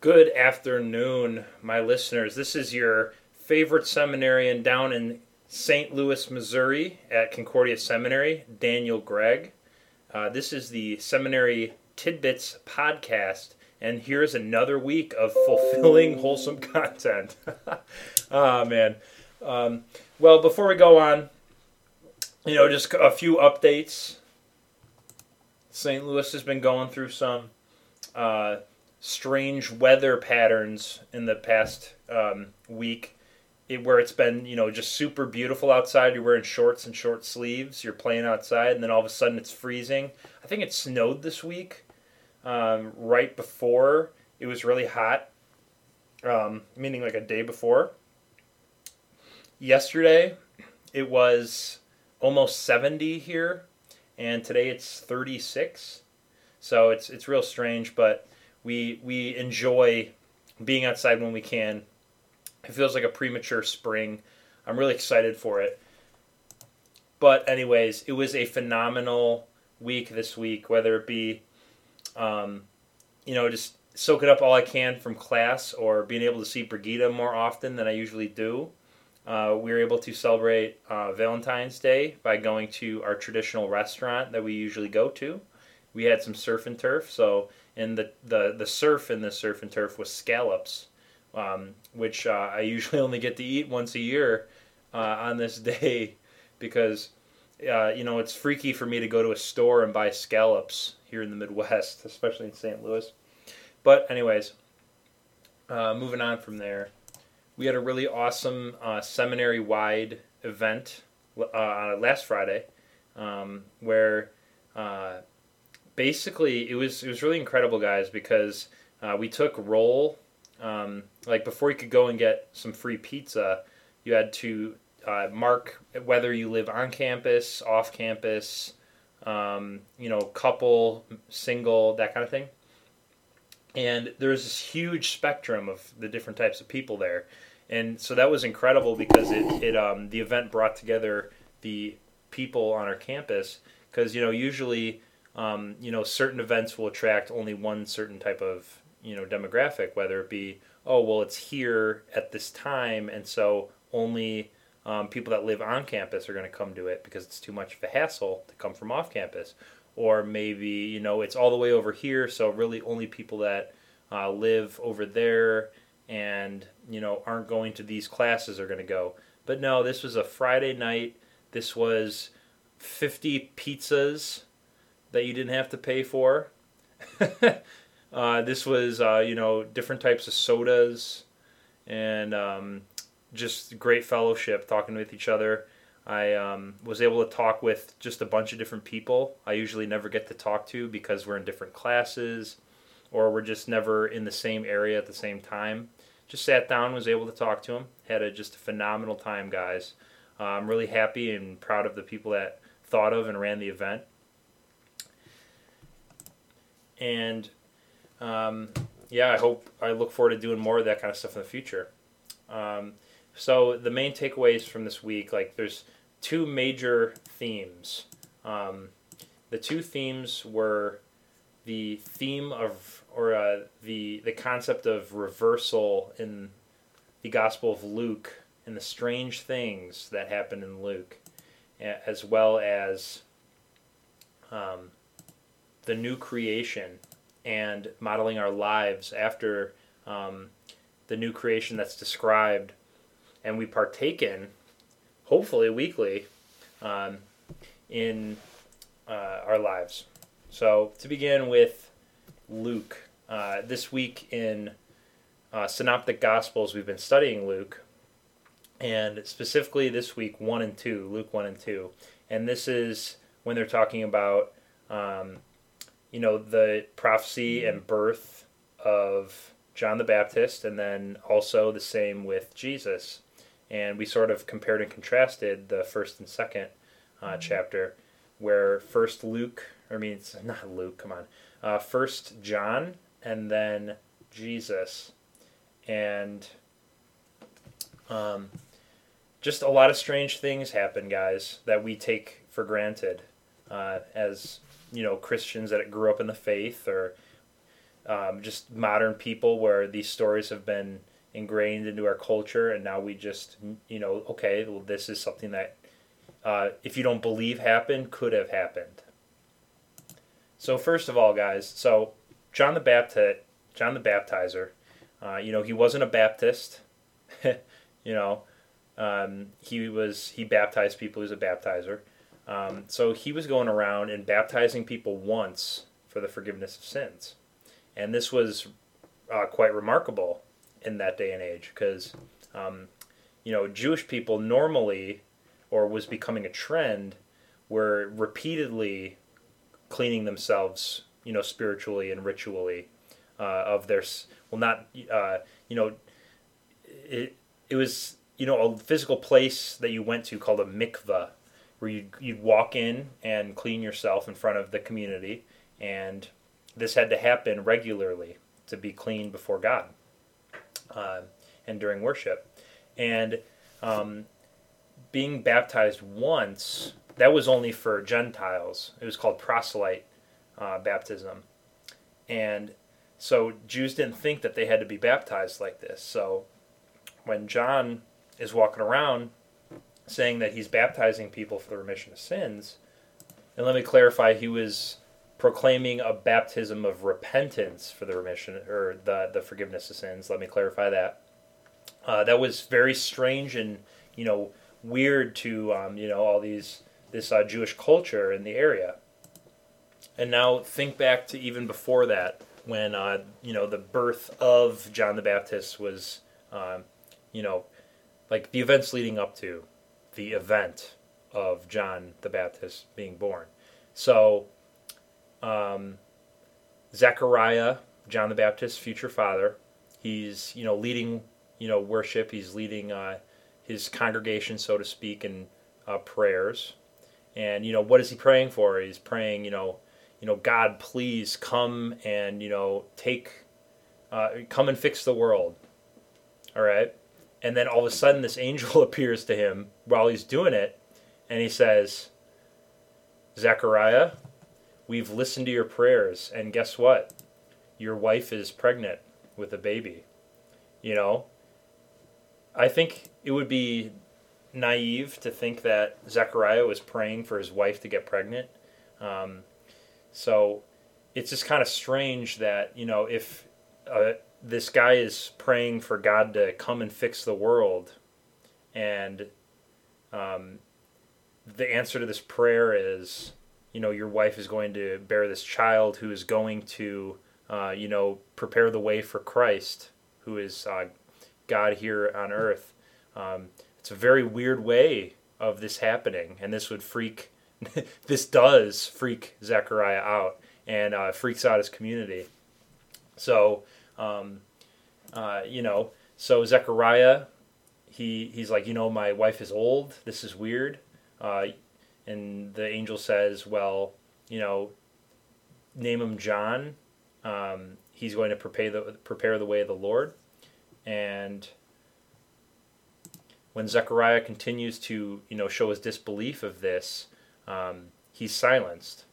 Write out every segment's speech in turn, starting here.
Good afternoon, my listeners. This is your favorite seminarian down in St. Louis, Missouri at Concordia Seminary, Daniel Gregg. Uh, this is the Seminary Tidbits podcast, and here's another week of fulfilling, wholesome content. oh, man. Um, well, before we go on, you know, just a few updates. St. Louis has been going through some. Uh, strange weather patterns in the past um, week. It, where it's been you know just super beautiful outside. You're wearing shorts and short sleeves. You're playing outside. And then all of a sudden it's freezing. I think it snowed this week um, right before it was really hot um, meaning like a day before. Yesterday it was almost 70 here. And today it's 36 so it's it's real strange. But we we enjoy being outside when we can. It feels like a premature spring. I'm really excited for it. But anyways, it was a phenomenal week this week. Whether it be, um, you know, just soaking up all I can from class or being able to see Brigida more often than I usually do. Uh, we were able to celebrate uh, Valentine's Day by going to our traditional restaurant that we usually go to. We had some surf and turf, so and the the the surf in the surf and turf was scallops, um, which uh, I usually only get to eat once a year uh, on this day because uh, you know it's freaky for me to go to a store and buy scallops here in the Midwest, especially in St. Louis. But anyways, uh, moving on from there, we had a really awesome uh, seminary wide event uh, last Friday um, where basically it was it was really incredible, guys, because uh, we took roll. Um, like before you could go and get some free pizza, you had to uh, mark whether you live on campus, off campus, um, you know, couple, single, that kind of thing. And there's this huge spectrum of the different types of people there, and so that was incredible because it, it um, the event brought together the people on our campus because you know usually um, you know, certain events will attract only one certain type of you know demographic, whether it be oh well it's here at this time, and so only um, people that live on campus are going to come to it because it's too much of a hassle to come from off campus, or maybe you know it's all the way over here, so really only people that uh, live over there and you know aren't going to these classes are going to go. But no, this was a Friday night. This was 50 pizzas that you didn't have to pay for. uh, this was, uh, you know, different types of sodas and um, just great fellowship, talking with each other. I um, was able to talk with just a bunch of different people I usually never get to talk to because we're in different classes or we're just never in the same area at the same time. Just sat down, was able to talk to them, had a, just a phenomenal time, guys. Uh, I'm really happy and proud of the people that thought of and ran the event and um, yeah, I hope I look forward to doing more of that kind of stuff in the future. Um, so the main takeaways from this week, like there's two major themes. Um, the two themes were the theme of or uh, the the concept of reversal in the Gospel of Luke and the strange things that happen in Luke, as well as um, the new creation and modeling our lives after um, the new creation that's described and we partake in, hopefully weekly, um, in uh, our lives. So, to begin with Luke, uh, this week in uh, Synoptic Gospels, we've been studying Luke, and specifically this week, 1 and 2, Luke 1 and 2. And this is when they're talking about um, you know, the prophecy and birth of John the Baptist, and then also the same with Jesus. And we sort of compared and contrasted the first and second uh, mm-hmm. chapter, where first Luke, I mean, it's not Luke, come on, uh, first John, and then Jesus. And um, just a lot of strange things happen, guys, that we take for granted uh, as you know Christians that grew up in the faith or um, just modern people where these stories have been ingrained into our culture, and now we just you know okay, well, this is something that uh, if you don't believe happened, could have happened. So first of all, guys, so John the Baptist, John the Baptizer, uh, you know, he wasn't a Baptist. you know, um, he was he baptized people. He was a baptizer. Um, so he was going around and baptizing people once for the forgiveness of sins, and this was uh, quite remarkable in that day and age because, um, you know, Jewish people normally or was becoming a trend were repeatedly cleaning themselves, you know, spiritually and ritually uh, of their well, not uh, you know, it it was you know a physical place that you went to called a mikvah, where you'd, you'd walk in and clean yourself in front of the community, and this had to happen regularly to be clean before God, uh, and during worship, and um, being baptized once, that was only for Gentiles. It was called proselyte uh, baptism. And so Jews didn't think that they had to be baptized like this. So when John is walking around saying that he's baptizing people for the remission of sins, and let me clarify, he was proclaiming a baptism of repentance for the remission or the, the forgiveness of sins. Let me clarify that. Uh, that was very strange and, you know, weird to um, you know all these this uh, Jewish culture in the area. And now think back to even before that, when uh, you know the birth of John the Baptist was, um, you know, like the events leading up to the event of John the Baptist being born. So, um, Zechariah, John the Baptist's future father, he's you know leading you know worship. He's leading uh, his congregation, so to speak, in uh, prayers. And you know, what is he praying for? He's praying, you know, you know, God, please come and you know take, uh, come and fix the world. All right. And then all of a sudden, this angel appears to him while he's doing it, and he says, Zechariah, we've listened to your prayers, and guess what? Your wife is pregnant with a baby. You know, I think it would be naive to think that Zechariah was praying for his wife to get pregnant. Um, so it's just kind of strange that, you know, if this guy is praying for God to come and fix the world, and um, the answer to this prayer is, you know, your wife is going to bear this child who is going to, uh, you know, prepare the way for Christ, who is uh, God here on earth. Um, it's a very weird way of this happening, and this would freak. this does freak Zechariah out and uh, freaks out his community. So, um, uh, you know, so Zechariah, he he's like, you know, my wife is old. This is weird. Uh, and the angel says, well, you know, name him John. Um, he's going to prepare the prepare the way of the Lord. And when Zechariah continues to, you know, show his disbelief of this, um, he's silenced.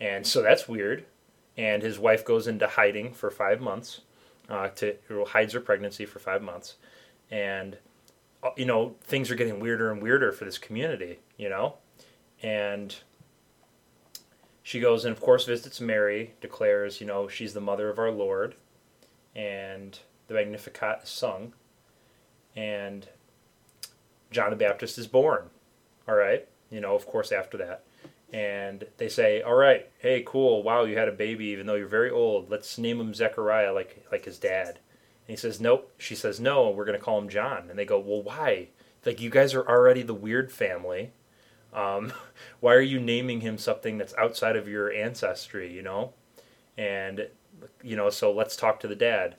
And so that's weird. And his wife goes into hiding for five months, uh, to hides her pregnancy for five months, and uh, you know things are getting weirder and weirder for this community, you know, and she goes and of course visits Mary, declares you know she's the mother of our Lord, and the Magnificat is sung, and John the Baptist is born. All right, you know, of course, after that. And they say, "All right, hey, cool, wow, you had a baby, even though you're very old. Let's name him Zechariah, like like his dad." And he says, "Nope." She says, "No, we're gonna call him John." And they go, "Well, why? Like, you guys are already the weird family. Um, why are you naming him something that's outside of your ancestry? You know?" And you know, so let's talk to the dad.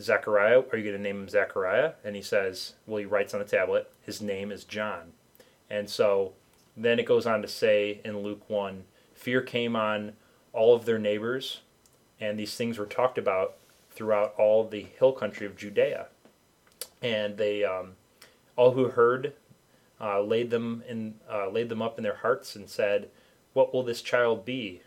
Zechariah, are you going to name him Zechariah? And he says, well, he writes on the tablet, his name is John. And so then it goes on to say in Luke 1 fear came on all of their neighbors, and these things were talked about throughout all the hill country of Judea. And they, um, all who heard, uh, laid them in, uh, laid them up in their hearts and said, "What will this child be?"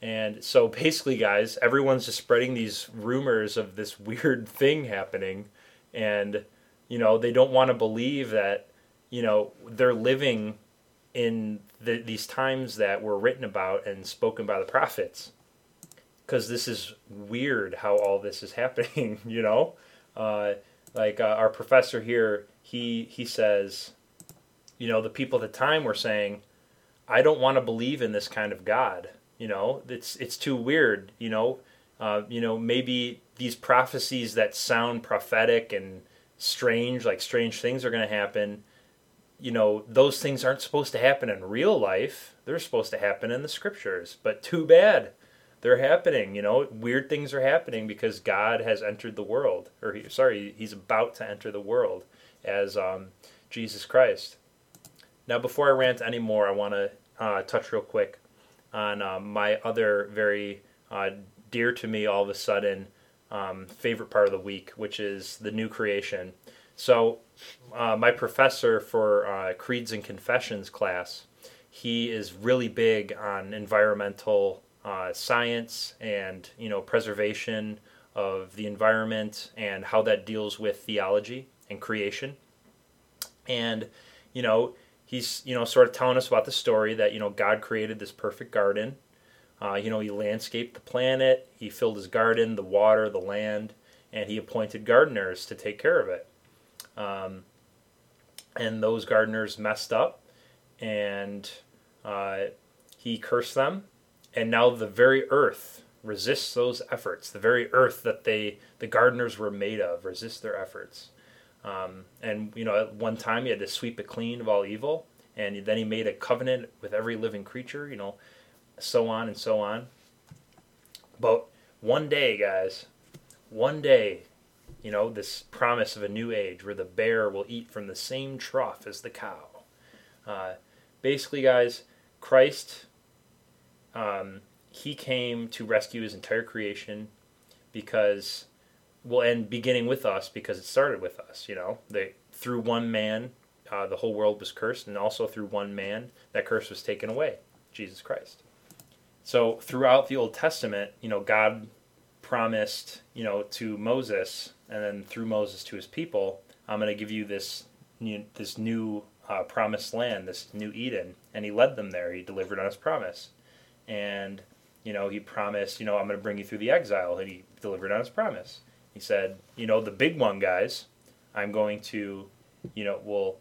And so basically, guys, everyone's just spreading these rumors of this weird thing happening. And, you know, they don't want to believe that, you know, they're living in the, these times that were written about and spoken by the prophets. Because this is weird how all this is happening, you know? Uh, like uh, our professor here, he, he says, you know, the people at the time were saying, I don't want to believe in this kind of God. You know, it's it's too weird. You know, uh, you know maybe these prophecies that sound prophetic and strange, like strange things are going to happen. You know, those things aren't supposed to happen in real life. They're supposed to happen in the scriptures. But too bad, they're happening. You know, weird things are happening because God has entered the world, or he, sorry, He's about to enter the world as um, Jesus Christ. Now, before I rant anymore, I want to uh, touch real quick on uh, my other very uh, dear to me all of a sudden um, favorite part of the week, which is the new creation. So, uh, my professor for uh, Creeds and Confessions class, he is really big on environmental uh, science and you know preservation of the environment and how that deals with theology and creation. And you know, he's you know sort of telling us about the story that you know God created this perfect garden. Uh, you know, he landscaped the planet, he filled his garden, the water, the land, and he appointed gardeners to take care of it. Um, and those gardeners messed up, and uh, he cursed them, and now the very earth resists those efforts. The very earth that they the gardeners were made of resists their efforts. Um, and you know, at one time he had to sweep it clean of all evil, and then he made a covenant with every living creature. You know, so on and so on. But one day, guys, one day, you know, this promise of a new age where the bear will eat from the same trough as the cow. Uh, basically, guys, Christ, um, he came to rescue his entire creation because well, and beginning with us because it started with us. You know, they through one man, uh, the whole world was cursed, and also through one man, that curse was taken away, Jesus Christ. So throughout the Old Testament, you know, God promised, you know, to Moses, and then through Moses to his people, I'm going to give you this new, this new uh, promised land, this new Eden, and He led them there. He delivered on His promise, and you know, He promised, you know, I'm going to bring you through the exile, and He delivered on His promise he said, you know, the big one, guys, I'm going to, you know, well,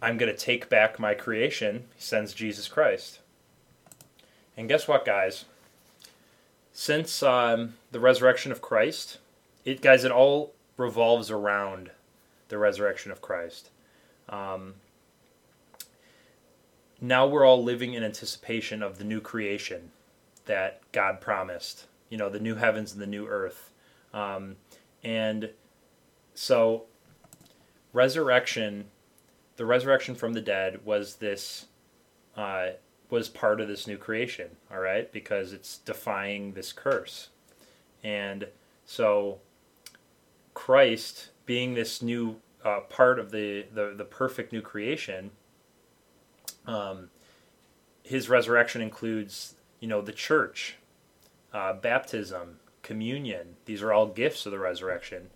I'm going to take back my creation. He sends Jesus Christ. And guess what, guys? Since um, the resurrection of Christ, it guys, it all revolves around the resurrection of Christ. Um, now we're all living in anticipation of the new creation that God promised. You know, the new heavens and the new earth. Um, and so, resurrection, the resurrection from the dead was this, uh, was part of this new creation, all right, because it's defying this curse. And so, Christ being this new uh, part of the, the, the perfect new creation, um, his resurrection includes, you know, the church, uh, baptism, communion. These are all gifts of the resurrection.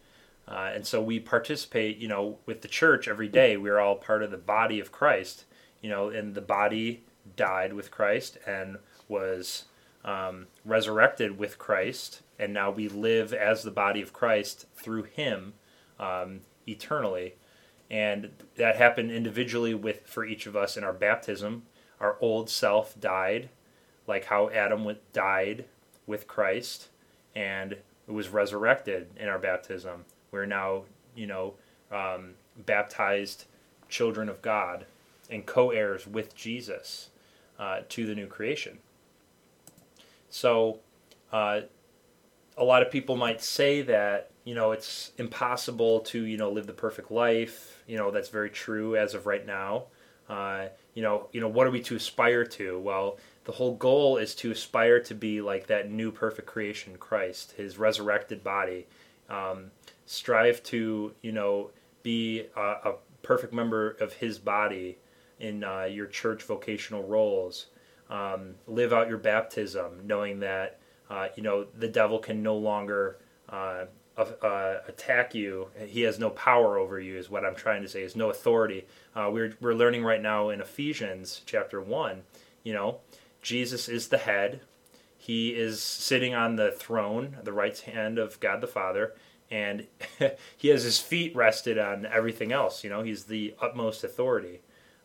Uh, and so we participate, you know, with the church every day. We're all part of the body of Christ, you know, and the body died with Christ and was um, resurrected with Christ. And now we live as the body of Christ through Him um, eternally. And that happened individually with for each of us in our baptism. Our old self died, like how Adam died with Christ and it was resurrected in our baptism. We're now, you know, um, baptized children of God and co heirs with Jesus uh, to the new creation. So, uh, a lot of people might say that, you know, it's impossible to, you know, live the perfect life. You know, that's very true as of right now. Uh, you know, you know, what are we to aspire to? Well, the whole goal is to aspire to be like that new perfect creation Christ, His resurrected body. Um, strive to, you know, be a, a, perfect member of His body in uh, your church vocational roles. Um, live out your baptism, knowing that uh, you know the devil can no longer uh, uh, attack you. He has no power over you, is what I'm trying to say. Is no authority. Uh, we're we're learning right now in Ephesians chapter one. You know, Jesus is the head. He is sitting on the throne, the right hand of God the Father, and he has his feet rested on everything else. You know, he's the utmost authority,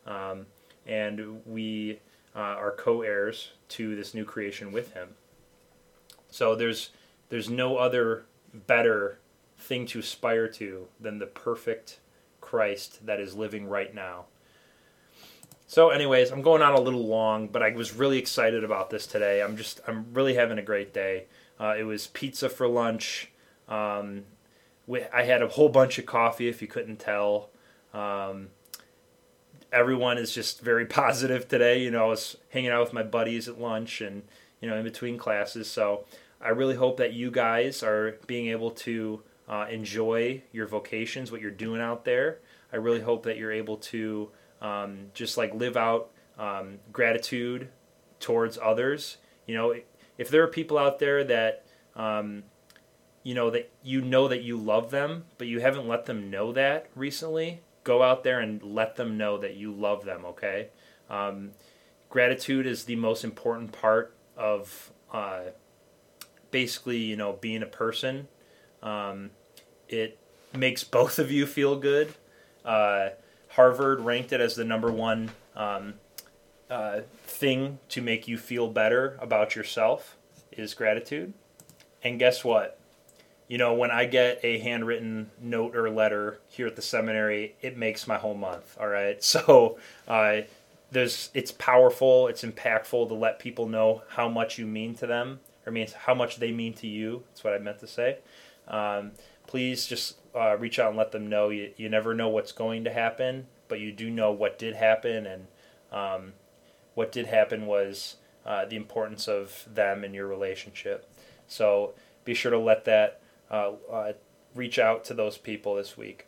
um, and we uh, are co-heirs to this new creation with him. So there's there's no other better thing to aspire to than the perfect Christ that is living right now. So, anyways, I'm going on a little long, but I was really excited about this today. I'm just, I'm really having a great day. Uh, it was pizza for lunch. Um, I had a whole bunch of coffee, if you couldn't tell. Um, everyone is just very positive today. You know, I was hanging out with my buddies at lunch and, you know, in between classes. So I really hope that you guys are being able to uh, enjoy your vocations, what you're doing out there. I really hope that you're able to um, just like live out um, gratitude towards others. You know, if there are people out there that, um, you know, that you know that you love them, but you haven't let them know that recently, go out there and let them know that you love them, okay? Um, gratitude is the most important part of uh, basically, you know, being a person. Um, it makes both of you feel good. Uh, Harvard ranked it as the number one um, uh, thing to make you feel better about yourself is gratitude. And guess what? You know, when I get a handwritten note or letter here at the seminary, it makes my whole month. All right, so uh, there's it's powerful, it's impactful to let people know how much you mean to them or means how much they mean to you. That's what I meant to say. Um, please just uh, reach out and let them know. You, you never know what's going to happen, but you do know what did happen. And um, what did happen was uh, the importance of them in your relationship. So be sure to let that uh, uh reach out to those people this week.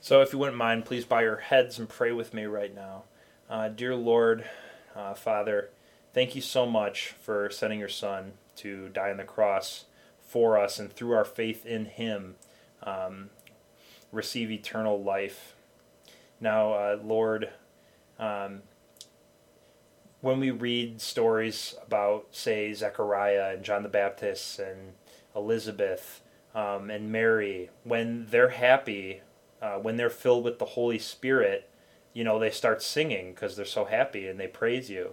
So if you wouldn't mind, please bow your heads and pray with me right now. Uh, dear Lord, uh, Father, Thank you so much for sending your son to die on the cross for us and through our faith in him um, receive eternal life. Now, uh, Lord, um, when we read stories about, say, Zechariah and John the Baptist and Elizabeth um, and Mary, when they're happy, uh, when they're filled with the Holy Spirit, you know, they start singing because they're so happy and they praise you.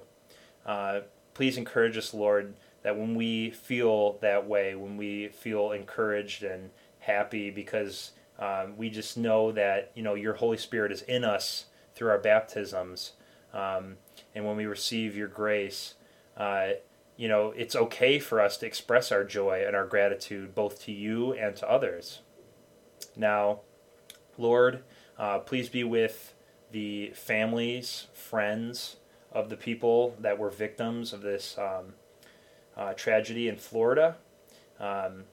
Uh, please encourage us, Lord, that when we feel that way, when we feel encouraged and happy because um, we just know that you know your Holy Spirit is in us through our baptisms, um, and when we receive your grace, uh, you know it's okay for us to express our joy and our gratitude both to you and to others. Now, Lord, uh, please be with the families, friends, of the people that were victims of this um, uh, tragedy in Florida. Um,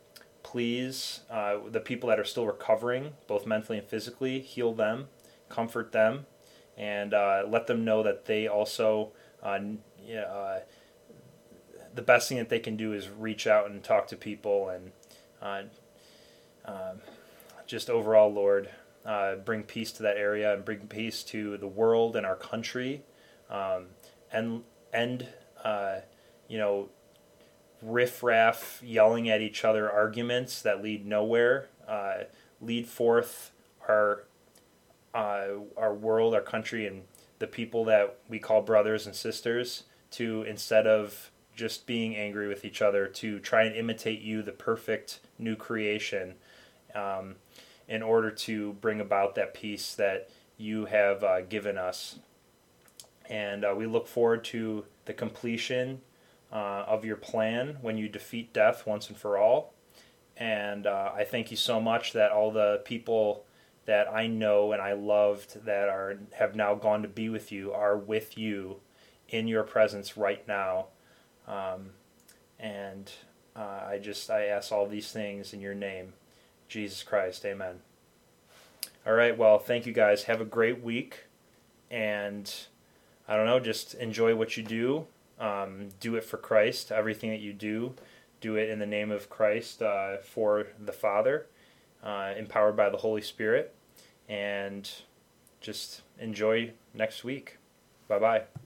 please, uh, the people that are still recovering, both mentally and physically, heal them, comfort them, and uh, let them know that they also, uh, uh, the best thing that they can do is reach out and talk to people and uh, um, just overall, Lord, bring peace to that area and bring peace to the world and our country um, and end uh, you know riffraff yelling at each other arguments that lead nowhere uh, lead forth our uh, our world our country and the people that we call brothers and sisters to instead of just being angry with each other to try and imitate you the perfect new creation um, in order to bring about that peace that you have uh, given us and uh, we look forward to the completion uh, of your plan when you defeat death once and for all. And uh, I thank you so much that all the people that I know and I loved that are have now gone to be with you are with you in your presence right now. Um, and uh, I just I ask all these things in your name, Jesus Christ. Amen. All right. Well, thank you guys. Have a great week, and I don't know, just enjoy what you do Um, do it for Christ. Everything that you do, do it in the name of Christ uh, for the Father, uh, empowered by the Holy Spirit. And just enjoy next week. Bye bye.